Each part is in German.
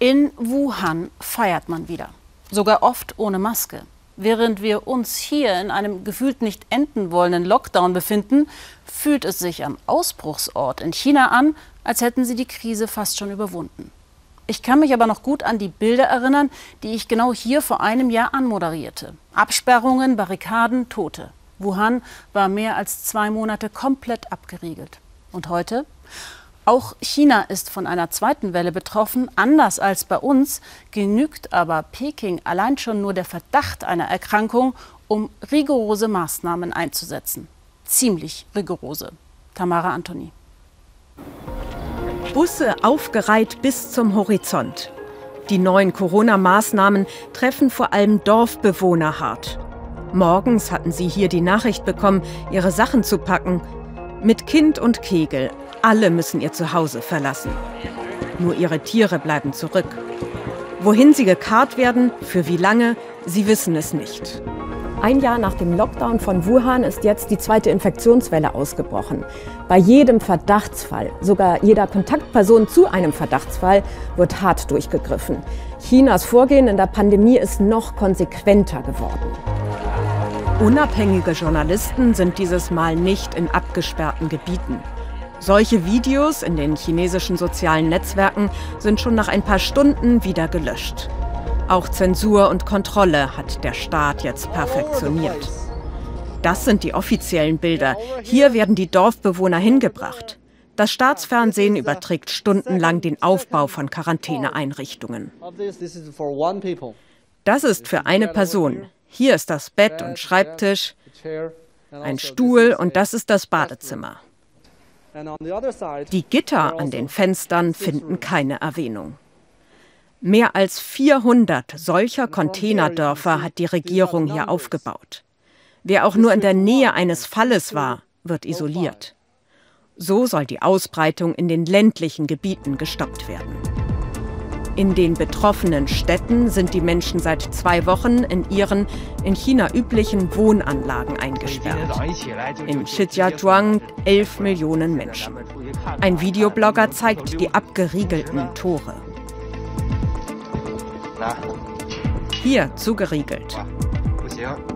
In Wuhan feiert man wieder, sogar oft ohne Maske. Während wir uns hier in einem gefühlt nicht enden wollenden Lockdown befinden, fühlt es sich am Ausbruchsort in China an, als hätten sie die Krise fast schon überwunden. Ich kann mich aber noch gut an die Bilder erinnern, die ich genau hier vor einem Jahr anmoderierte. Absperrungen, Barrikaden, Tote. Wuhan war mehr als zwei Monate komplett abgeriegelt. Und heute? Auch China ist von einer zweiten Welle betroffen. Anders als bei uns genügt aber Peking allein schon nur der Verdacht einer Erkrankung, um rigorose Maßnahmen einzusetzen. Ziemlich rigorose. Tamara Antoni. Busse aufgereiht bis zum Horizont. Die neuen Corona-Maßnahmen treffen vor allem Dorfbewohner hart. Morgens hatten sie hier die Nachricht bekommen, ihre Sachen zu packen. Mit Kind und Kegel. Alle müssen ihr Zuhause verlassen. Nur ihre Tiere bleiben zurück. Wohin sie gekarrt werden, für wie lange, sie wissen es nicht. Ein Jahr nach dem Lockdown von Wuhan ist jetzt die zweite Infektionswelle ausgebrochen. Bei jedem Verdachtsfall, sogar jeder Kontaktperson zu einem Verdachtsfall, wird hart durchgegriffen. Chinas Vorgehen in der Pandemie ist noch konsequenter geworden. Unabhängige Journalisten sind dieses Mal nicht in abgesperrten Gebieten. Solche Videos in den chinesischen sozialen Netzwerken sind schon nach ein paar Stunden wieder gelöscht. Auch Zensur und Kontrolle hat der Staat jetzt perfektioniert. Das sind die offiziellen Bilder. Hier werden die Dorfbewohner hingebracht. Das Staatsfernsehen überträgt stundenlang den Aufbau von Quarantäneeinrichtungen. Das ist für eine Person. Hier ist das Bett und Schreibtisch, ein Stuhl und das ist das Badezimmer. Die Gitter an den Fenstern finden keine Erwähnung. Mehr als 400 solcher Containerdörfer hat die Regierung hier aufgebaut. Wer auch nur in der Nähe eines Falles war, wird isoliert. So soll die Ausbreitung in den ländlichen Gebieten gestoppt werden. In den betroffenen Städten sind die Menschen seit zwei Wochen in ihren in China üblichen Wohnanlagen eingesperrt. In Shijiazhuang 11 Millionen Menschen. Ein Videoblogger zeigt die abgeriegelten Tore. Hier zugeriegelt.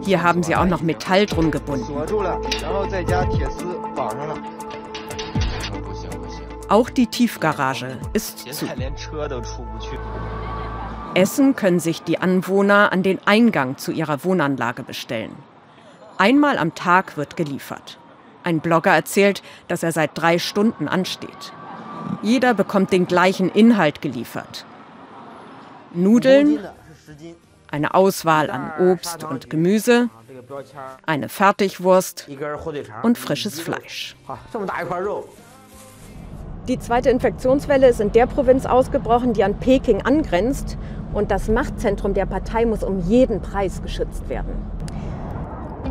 Hier haben sie auch noch Metall drum gebunden. Auch die Tiefgarage ist zu. Essen können sich die Anwohner an den Eingang zu ihrer Wohnanlage bestellen. Einmal am Tag wird geliefert. Ein Blogger erzählt, dass er seit drei Stunden ansteht. Jeder bekommt den gleichen Inhalt geliefert. Nudeln, eine Auswahl an Obst und Gemüse, eine Fertigwurst und frisches Fleisch. Die zweite Infektionswelle ist in der Provinz ausgebrochen, die an Peking angrenzt. Und das Machtzentrum der Partei muss um jeden Preis geschützt werden.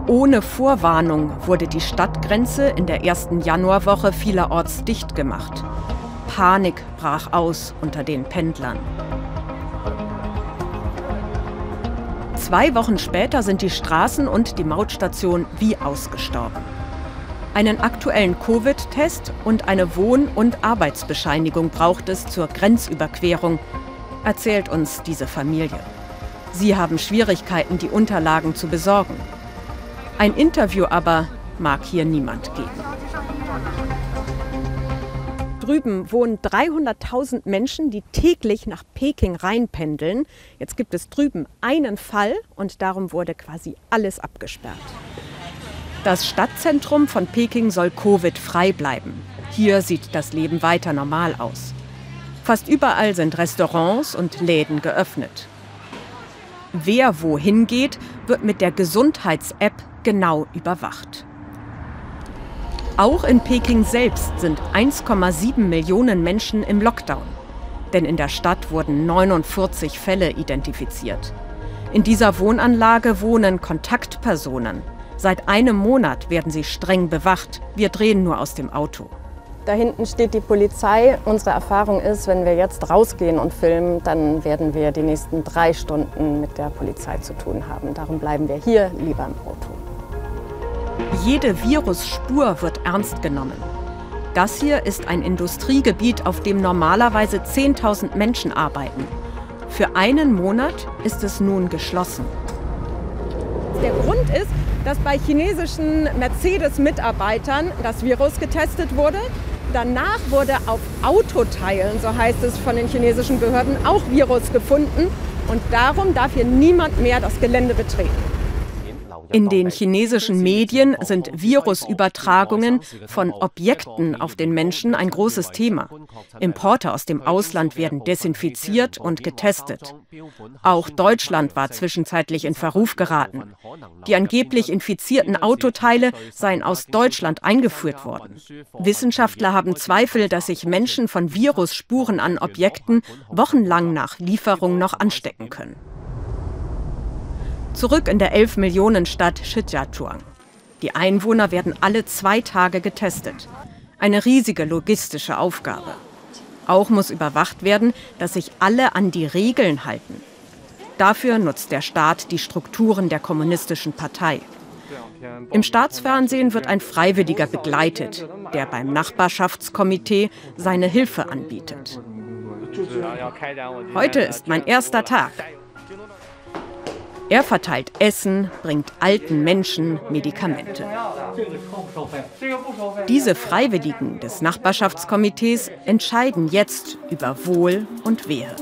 Ohne Vorwarnung wurde die Stadtgrenze in der ersten Januarwoche vielerorts dicht gemacht. Panik brach aus unter den Pendlern. Zwei Wochen später sind die Straßen und die Mautstation wie ausgestorben einen aktuellen Covid-Test und eine Wohn- und Arbeitsbescheinigung braucht es zur Grenzüberquerung, erzählt uns diese Familie. Sie haben Schwierigkeiten, die Unterlagen zu besorgen. Ein Interview aber mag hier niemand geben. Drüben wohnen 300.000 Menschen, die täglich nach Peking reinpendeln. Jetzt gibt es drüben einen Fall und darum wurde quasi alles abgesperrt. Das Stadtzentrum von Peking soll Covid-frei bleiben. Hier sieht das Leben weiter normal aus. Fast überall sind Restaurants und Läden geöffnet. Wer wohin geht, wird mit der Gesundheits-App genau überwacht. Auch in Peking selbst sind 1,7 Millionen Menschen im Lockdown. Denn in der Stadt wurden 49 Fälle identifiziert. In dieser Wohnanlage wohnen Kontaktpersonen, Seit einem Monat werden sie streng bewacht. Wir drehen nur aus dem Auto. Da hinten steht die Polizei. Unsere Erfahrung ist, wenn wir jetzt rausgehen und filmen, dann werden wir die nächsten drei Stunden mit der Polizei zu tun haben. Darum bleiben wir hier lieber im Auto. Jede Virusspur wird ernst genommen. Das hier ist ein Industriegebiet, auf dem normalerweise 10.000 Menschen arbeiten. Für einen Monat ist es nun geschlossen. Der Grund ist, dass bei chinesischen Mercedes-Mitarbeitern das Virus getestet wurde. Danach wurde auf Autoteilen, so heißt es von den chinesischen Behörden, auch Virus gefunden. Und darum darf hier niemand mehr das Gelände betreten. In den chinesischen Medien sind Virusübertragungen von Objekten auf den Menschen ein großes Thema. Importe aus dem Ausland werden desinfiziert und getestet. Auch Deutschland war zwischenzeitlich in Verruf geraten. Die angeblich infizierten Autoteile seien aus Deutschland eingeführt worden. Wissenschaftler haben Zweifel, dass sich Menschen von Virusspuren an Objekten wochenlang nach Lieferung noch anstecken können. Zurück in der 11 Millionen Stadt Shijiazhuang. Die Einwohner werden alle zwei Tage getestet. Eine riesige logistische Aufgabe. Auch muss überwacht werden, dass sich alle an die Regeln halten. Dafür nutzt der Staat die Strukturen der kommunistischen Partei. Im Staatsfernsehen wird ein Freiwilliger begleitet, der beim Nachbarschaftskomitee seine Hilfe anbietet. Heute ist mein erster Tag. Er verteilt Essen, bringt alten Menschen Medikamente. Diese Freiwilligen des Nachbarschaftskomitees entscheiden jetzt über Wohl und Wehe.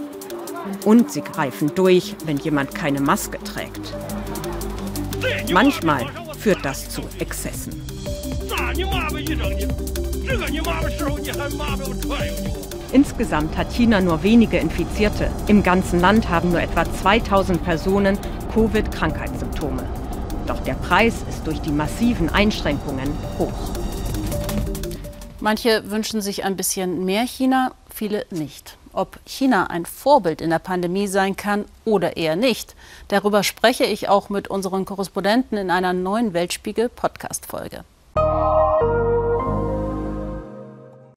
Und sie greifen durch, wenn jemand keine Maske trägt. Manchmal führt das zu Exzessen. Insgesamt hat China nur wenige Infizierte. Im ganzen Land haben nur etwa 2000 Personen Covid-Krankheitssymptome. Doch der Preis ist durch die massiven Einschränkungen hoch. Manche wünschen sich ein bisschen mehr China, viele nicht. Ob China ein Vorbild in der Pandemie sein kann oder eher nicht, darüber spreche ich auch mit unseren Korrespondenten in einer neuen Weltspiegel-Podcast-Folge.